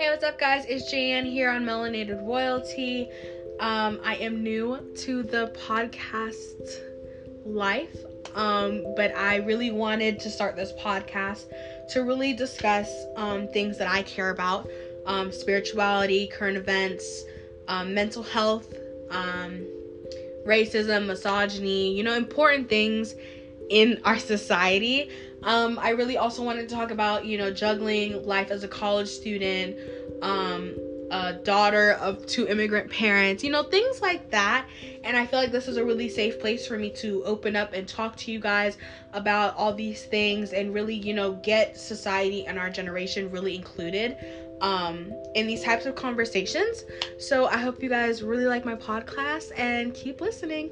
Hey, what's up, guys? It's Jan here on Melanated Royalty. Um, I am new to the podcast life, um, but I really wanted to start this podcast to really discuss um, things that I care about um, spirituality, current events, um, mental health, um, racism, misogyny, you know, important things in our society. Um, I really also wanted to talk about, you know, juggling life as a college student, um, a daughter of two immigrant parents, you know, things like that. And I feel like this is a really safe place for me to open up and talk to you guys about all these things and really, you know, get society and our generation really included um, in these types of conversations. So I hope you guys really like my podcast and keep listening.